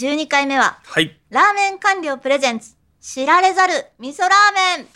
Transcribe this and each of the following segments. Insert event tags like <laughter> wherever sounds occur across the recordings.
12回目ははい。ラーメン官僚プレゼンツ知られざる味噌ラーメン。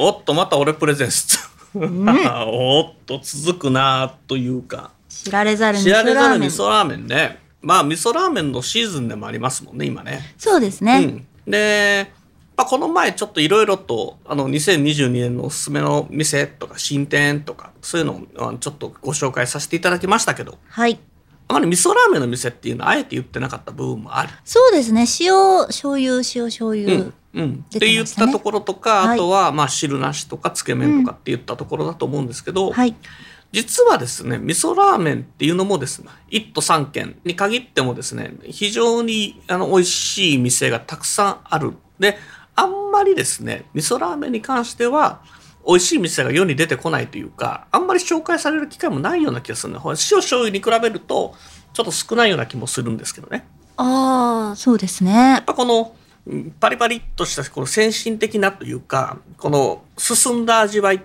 おっとまた俺プレゼンス、<laughs> おっと続くなというか。知られざる味知られざ噌ラーメン。る味噌ラーメンね。まあ味噌ラーメンのシーズンでもありますもんね今ね。そうですね、うん、で、まあ、この前ちょっといろいろとあの2022年のおすすめの店とか新店とかそういうのをちょっとご紹介させていただきましたけど。はいあまり味噌ラーメンの店っていうのはあえて言ってなかった部分もある。そうですね。塩醤油塩醤油、うんうん、っ出て言ったところとか、はいあとはまあ汁なしとかつけ麺とかって言ったところだと思うんですけど、はい。実はですね味噌ラーメンっていうのもですね1都3県に限ってもですね非常にあの美味しい店がたくさんある。であんまりですね味噌ラーメンに関しては美味しい店が世に出てこないというかあんまり紹介される機会もないような気がするねほら塩醤油に比べるとちょっと少ないような気もするんですけどね。ああそうですね。やっぱこのうんパリパリっとしたこの先進的なというかこの進んだ味わい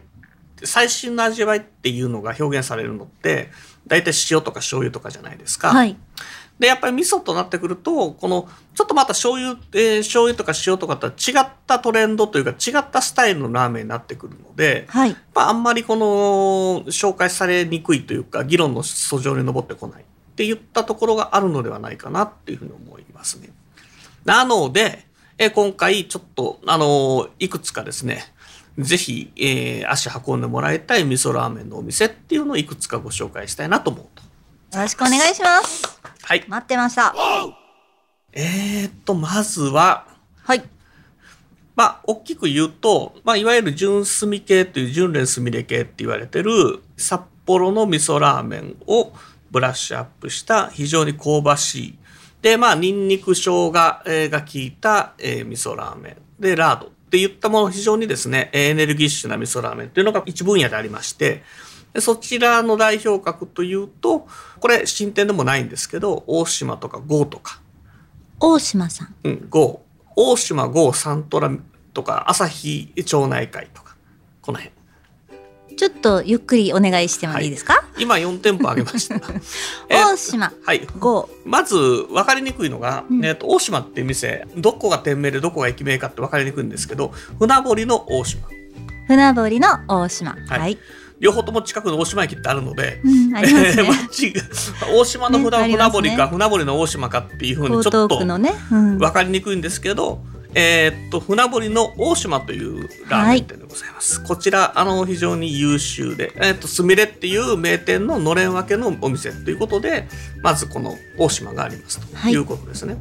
最新の味わいっていうのが表現されるのって大体塩とか醤油とかじゃないですか。はいでやっぱり味噌となってくるとこのちょっとまた醤油、えー醤油とか塩とかとは違ったトレンドというか違ったスタイルのラーメンになってくるので、はいやっぱあんまりこの紹介されにくいというか議論の訴状に上ってこないって言ったところがあるのではないかなっていうふうに思いますね。なので、えー今回ちょっとあのーいくつかですねぜひ、えー足運んでもらいたい味噌ラーメンのお店っていうのをいくつかご紹介したいなと思うと。よろしくお願いしますはい。待ってましたえー、っと、まずは、はいまあ、大きく言うと、まあ、いわゆる純炭系という純連炭レ系って言われてる札幌の味噌ラーメンをブラッシュアップした非常に香ばしい。で、まあ、ニンニク生姜えーが効いた、えー味噌ラーメン。で、ラードって言ったもの非常にですね、エネルギッシュな味噌ラーメンっていうのが一分野でありまして、でそちらの代表格というと、これ新店でもないんですけど、大島とか郷とか、大島さん。うん、郷。大島郷サントラとか朝日町内会とか。この辺。ちょっとゆっくりお願いしてもいいですか、今4店舗あげました。<laughs> え大島。はい。五まず分かりにくいのが、うん。えー、と大島っていう店どこが店名でどこが駅名かって分かりにくいんですけど船堀の大島。船堀の大島。はい。はい、両方とも近くの大島駅ってあるので、うん、ね。えー大島の船,、ねありますね。船堀か船堀の大島かっていうふうに江ちょっと分かりにくいんですけど、えーっと船堀の大島というラーメン店でございます、こちらあの非常に優秀で、えーっとすみれっていう名店ののれん分けのお店ということでまずこの大島がありますとはい。いうことですね、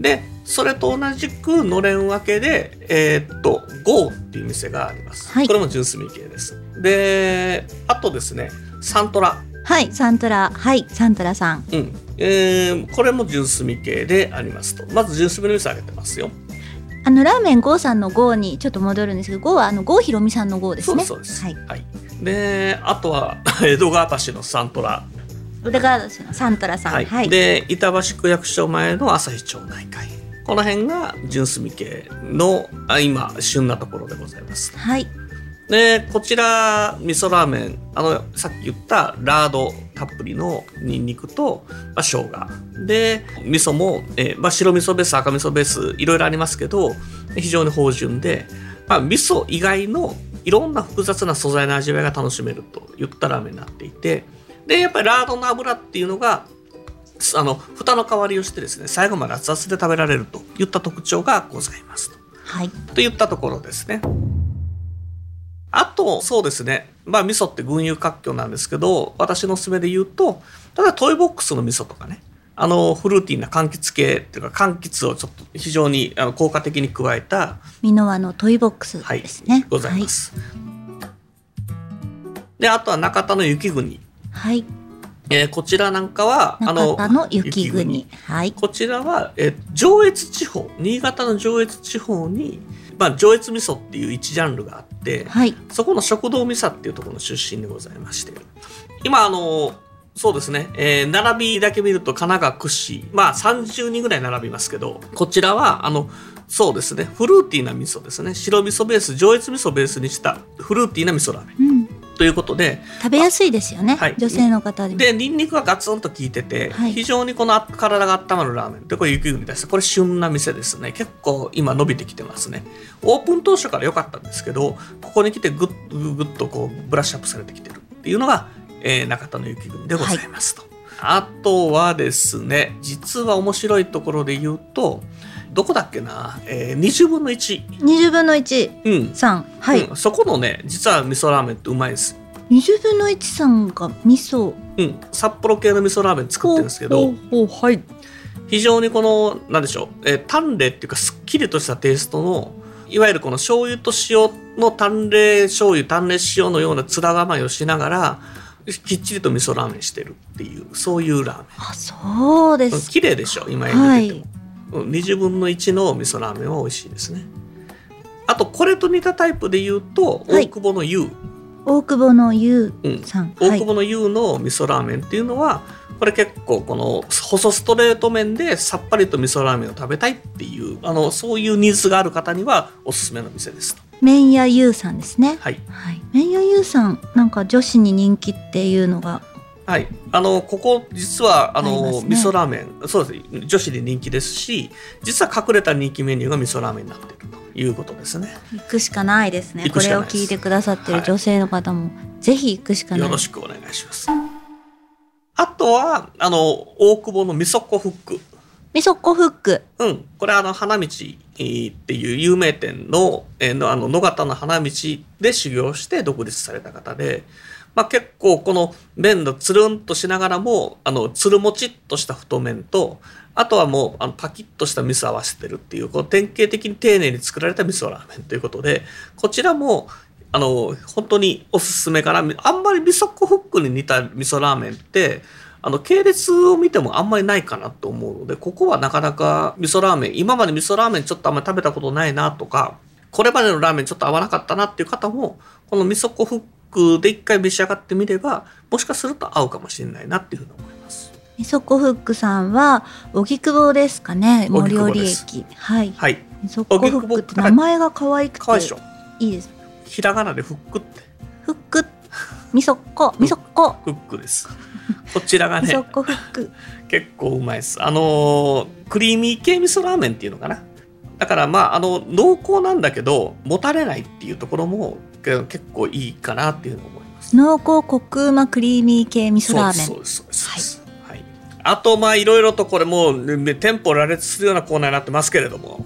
でそれと同じくのれん分けでえーっとゴーっていう店があります、はい。これも純粋系です。であとですねサントラ。はいサントラ。はいサントラさん。うん。えーこれも純粋系でありますと。まず純粋の店あげてますよ。あのラーメン郷さんの郷にちょっと戻るんですけど郷はあの郷ひろみさんの郷ですね。そうですそうです。はい。はい。で、あとは <laughs> 江戸川橋のサントラ、裏側のサントラさん。ははい。い、で板橋区役所前の朝日町内会。この辺が純粋系のあ今旬なところでございます。はい。で、こちら味噌ラーメン、あのさっき言ったラードたっぷりのニンニクと、まあ、生姜。で味噌も、えーまあ、白味噌ベース赤味噌ベースいろいろありますけど非常に芳醇で、まあ、味噌以外のいろんな複雑な素材の味わいが楽しめるといったラーメンになっていてでやっぱりラードの油っていうのがあの蓋の代わりをしてですね最後まで熱々で食べられるといった特徴がございますと。はいといったところですね。あと、そうですね。まあ、味噌って群雄割拠なんですけど、私のおすすめで言うと、例えばトイボックスの味噌とかね、あの、フルーティーな柑橘系っていうか、柑橘をちょっと非常にあの効果的に加えた、美濃和のトイボックスはい、ですね、ございます。で、あとは中田の雪国。はい、はい、えーこちらなんかは、あの、の雪国。はい。こちらは、えー上越地方、新潟の上越地方に、まあ、上越味噌っていう一ジャンルがあって、はい。そこの食堂味噌っていうところの出身でございまして、今、あの、そうですね、えー並びだけ見ると神奈川屈指、まあ30人ぐらい並びますけど、こちらは、あの、そうですね、フルーティーな味噌ですね。白味噌ベース、上越味噌ベースにしたフルーティーな味噌ラーメン。うん。ということで、食べやすいですよね。はい女性の方でも。で、ニンニクがガツンと効いてて、はい非常にこのあ体が温まるラーメンで、これ雪国です。これ旬な店ですね。結構今伸びてきてますね。オープン当初から良かったんですけど、ここに来てぐっぐぐっとこうブラッシュアップされてきてるっていうのが、えー中田の雪国でございますと。あとはですね、実は面白いところで言うと、どこだっけな、えー、20分の1。20分の1うん。さん。はい。うんそこのね、実は味噌ラーメンってうまいです。20分の1さんが味噌。うん。札幌系の味噌ラーメン作ってるんですけど、ほうほうほうはい。非常にこのなんでしょう、えー、淡麗っていうかすっきりとしたテイストのいわゆるこの醤油と塩の淡麗醤油淡麗塩のような面構えをしながらきっちりと味噌ラーメンしてるっていうそういうラーメあ、そうです。綺麗でしょ？今はい見てても、うん20分の1の味噌ラーメンは美味しいですねあとこれと似たタイプで言うとはい大久保の湯、大久保のゆうんうさん。はい。大久保の湯の味噌ラーメンっていうのはこれ結構この細ストレート麺でさっぱりと味噌ラーメンを食べたいっていうあのそういうニーズがある方にはおすすめの店ですと。麺屋ゆうさんですね。はい、はい。麺屋ゆうさん、なんか女子に人気っていうのが。はい、あのここ実はあの、ね味噌ラーメンそうです女子で人気ですし実は隠れた人気メニューが味噌ラーメンになっているということですね。行くしかないですね。行これを聞いてくださってはいる女性の方も、ぜひ行くしかない。よろしくお願いします。あとはあの大久保の味噌子フック味噌子フック。うん、これはあの花道えーっていう有名店の,、えーのあの野方の花道で修行して独立された方で、まあ、結構この麺のつるんとしながらもあのつるもちっとした太麺とあとはもうあのパキッとした味噌合わせてるっていうこう典型的に丁寧に作られた味噌ラーメンということでこちらもあの本当におすすめかなあんまり味噌コフックに似た味噌ラーメンってあの系列を見てもあんまりないかなと思うのでここはなかなか味噌ラーメン今まで味噌ラーメンちょっとあんまり食べたことないなとかこれまでのラーメンちょっと合わなかったなっていう方もこの味噌コフックで一回召し上がってみればもしかすると合うかもしれないなっていうふうに思います。味噌子フックさんは、荻窪ですかね？森荻窪織です駅。はい。はい味噌子フックって名前が可愛くて。いいです。ひらがなでフックってフック。味噌子。味噌子。フックです。こちらがね味噌子フック。結構うまいです。あのークリーミー系味噌ラーメンっていうのかな？だからまああの濃厚なんだけどもたれないっていうところもけ結構いいかなっていうのを思います。濃厚コクうまクリーミー系味噌ラーメン。そうですそうですそうです。はい。あとまあいろいろとこれもうね店舗羅列するようなコーナーになってますけれども、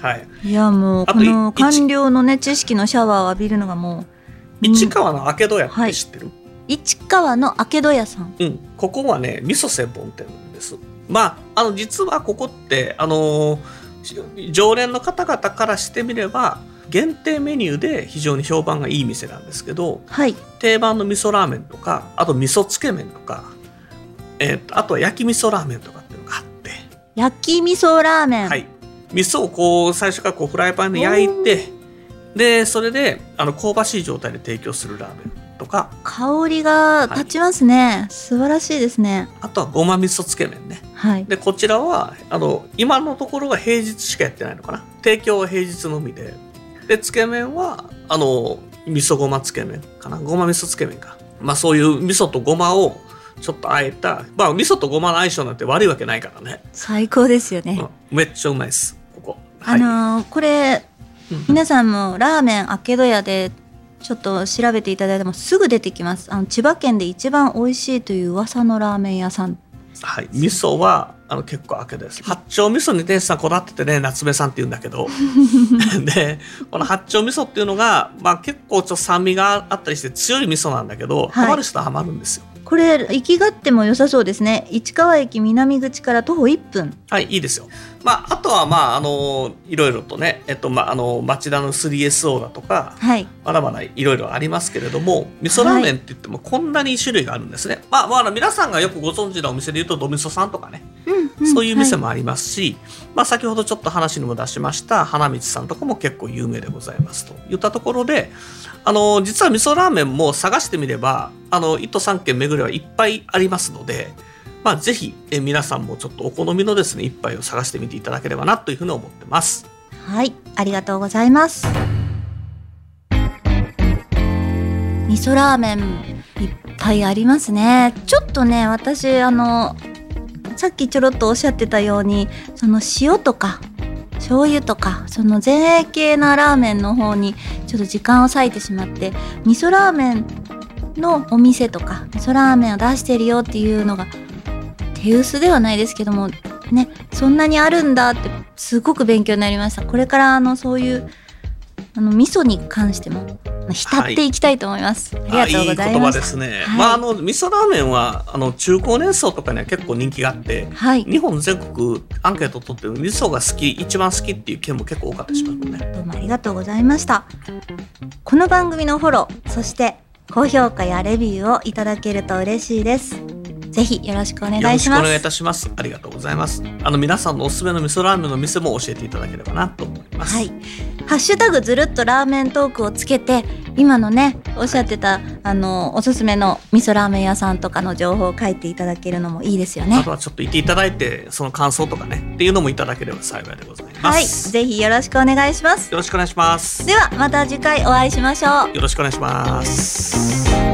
はい。いやもうこの一官僚のね知識のシャワーを浴びるのがもう市川の明戸屋っはいて知ってる？市川の明戸屋さんうん、ここはね味噌専門店です。まああの実はここってあのー常連の方々からしてみれば限定メニューで非常に評判がいい店なんですけどはい。定番の味噌ラーメンとかあと味噌つけ麺とか、えーとあとは焼き味噌ラーメンとかっていうのがあって、焼き味噌ラーメン、はい、味噌をこう最初からこうフライパンで焼いてでそれであの香ばしい状態で提供するラーメンとか。香りが立ちますね、素晴らしいですね。あとはごま味噌つけ麺ね。はい。でこちらはあの今のところは平日しかやってないのかな。提供は平日のみででつけ麺はあの味噌ごまつけ麺かな。ごま味噌つけ麺か。まあそういう味噌とごまをちょっとあえたまあ味噌とごまの相性なんて悪いわけないからね、最高ですよね、うん、めっちゃうまいです。ここ。あのーこれうん。皆さんもラーメン明戸屋でちょっと調べていただいてもすぐ出てきます。あの千葉県で一番美味しいという噂のラーメン屋さん。はい、味噌はあの結構開けです。八丁味噌に店主さんこだわっててね夏目さんって言うんだけど。<laughs> でこの八丁味噌っていうのが、まあ、結構ちょっと酸味があったりして強い味噌なんだけど、ハマる人はハマるんですよ。ここれ行き勝手も良さそうですね。市川駅南口から徒歩1分。はい、いいですよ。まあ、あとは、まあ、あの、いろいろとね、えっと、まあ、あの、町田の 3SO だとか、はい。まだまだいろいろありますけれども、味噌ラーメンって言ってもこんなに種類があるんですね。まあ、まああの、皆さんがよくご存知のお店で言うと、どみそさんとかね、そういう店も、もありますし、まあ、先ほどちょっと話にも出しました花道さんとかも結構有名でございますと。いったところであの実は味噌ラーメンも探してみればあの1都3県巡れはいっぱいありますので、まあ、ぜひえ皆さんもちょっとお好みのですね一杯を探してみていただければなというふうに思ってます。はいありがとうございます味噌ラーメンいっぱいありますねちょっとね私あのさっきちょろっとおっしゃってたようにその塩とか醤油とかその前衛系なラーメンの方にちょっと時間を割いてしまって味噌ラーメンのお店とか味噌ラーメンを出してるよっていうのが手薄ではないですけどもねそんなにあるんだってすごく勉強になりました。これからあのそういうあの味噌に関しても浸っていきたいと思います、ありがとうございいい言葉ますですね。はい。まああの味噌ラーメンはあの中高年層とかには結構人気があって、はい。日本全国アンケートを取って味噌が好き一番好きっていう県も結構多かったりしますね。どうもありがとうございました。この番組のフォローそして高評価やレビューをいただけると嬉しいですぜひよろしくお願いしますよろしくお願いいたします。ありがとうございます。あの皆さんのおすすめの味噌ラーメンの店も教えていただければなと思います。はい。ハッシュタグずるっとラーメントークをつけて、今のね、おっしゃってた、あの、おすすめの味噌ラーメン屋さんとかの情報を書いていただけるのもいいですよねあと。はちょっと言っていただいてその感想とかねっていうのもいただければ幸いでございまはい。す。ぜひよろしくお願いします。よろしくお願いします。では、また次回お会いしましょう。よろしくお願いします。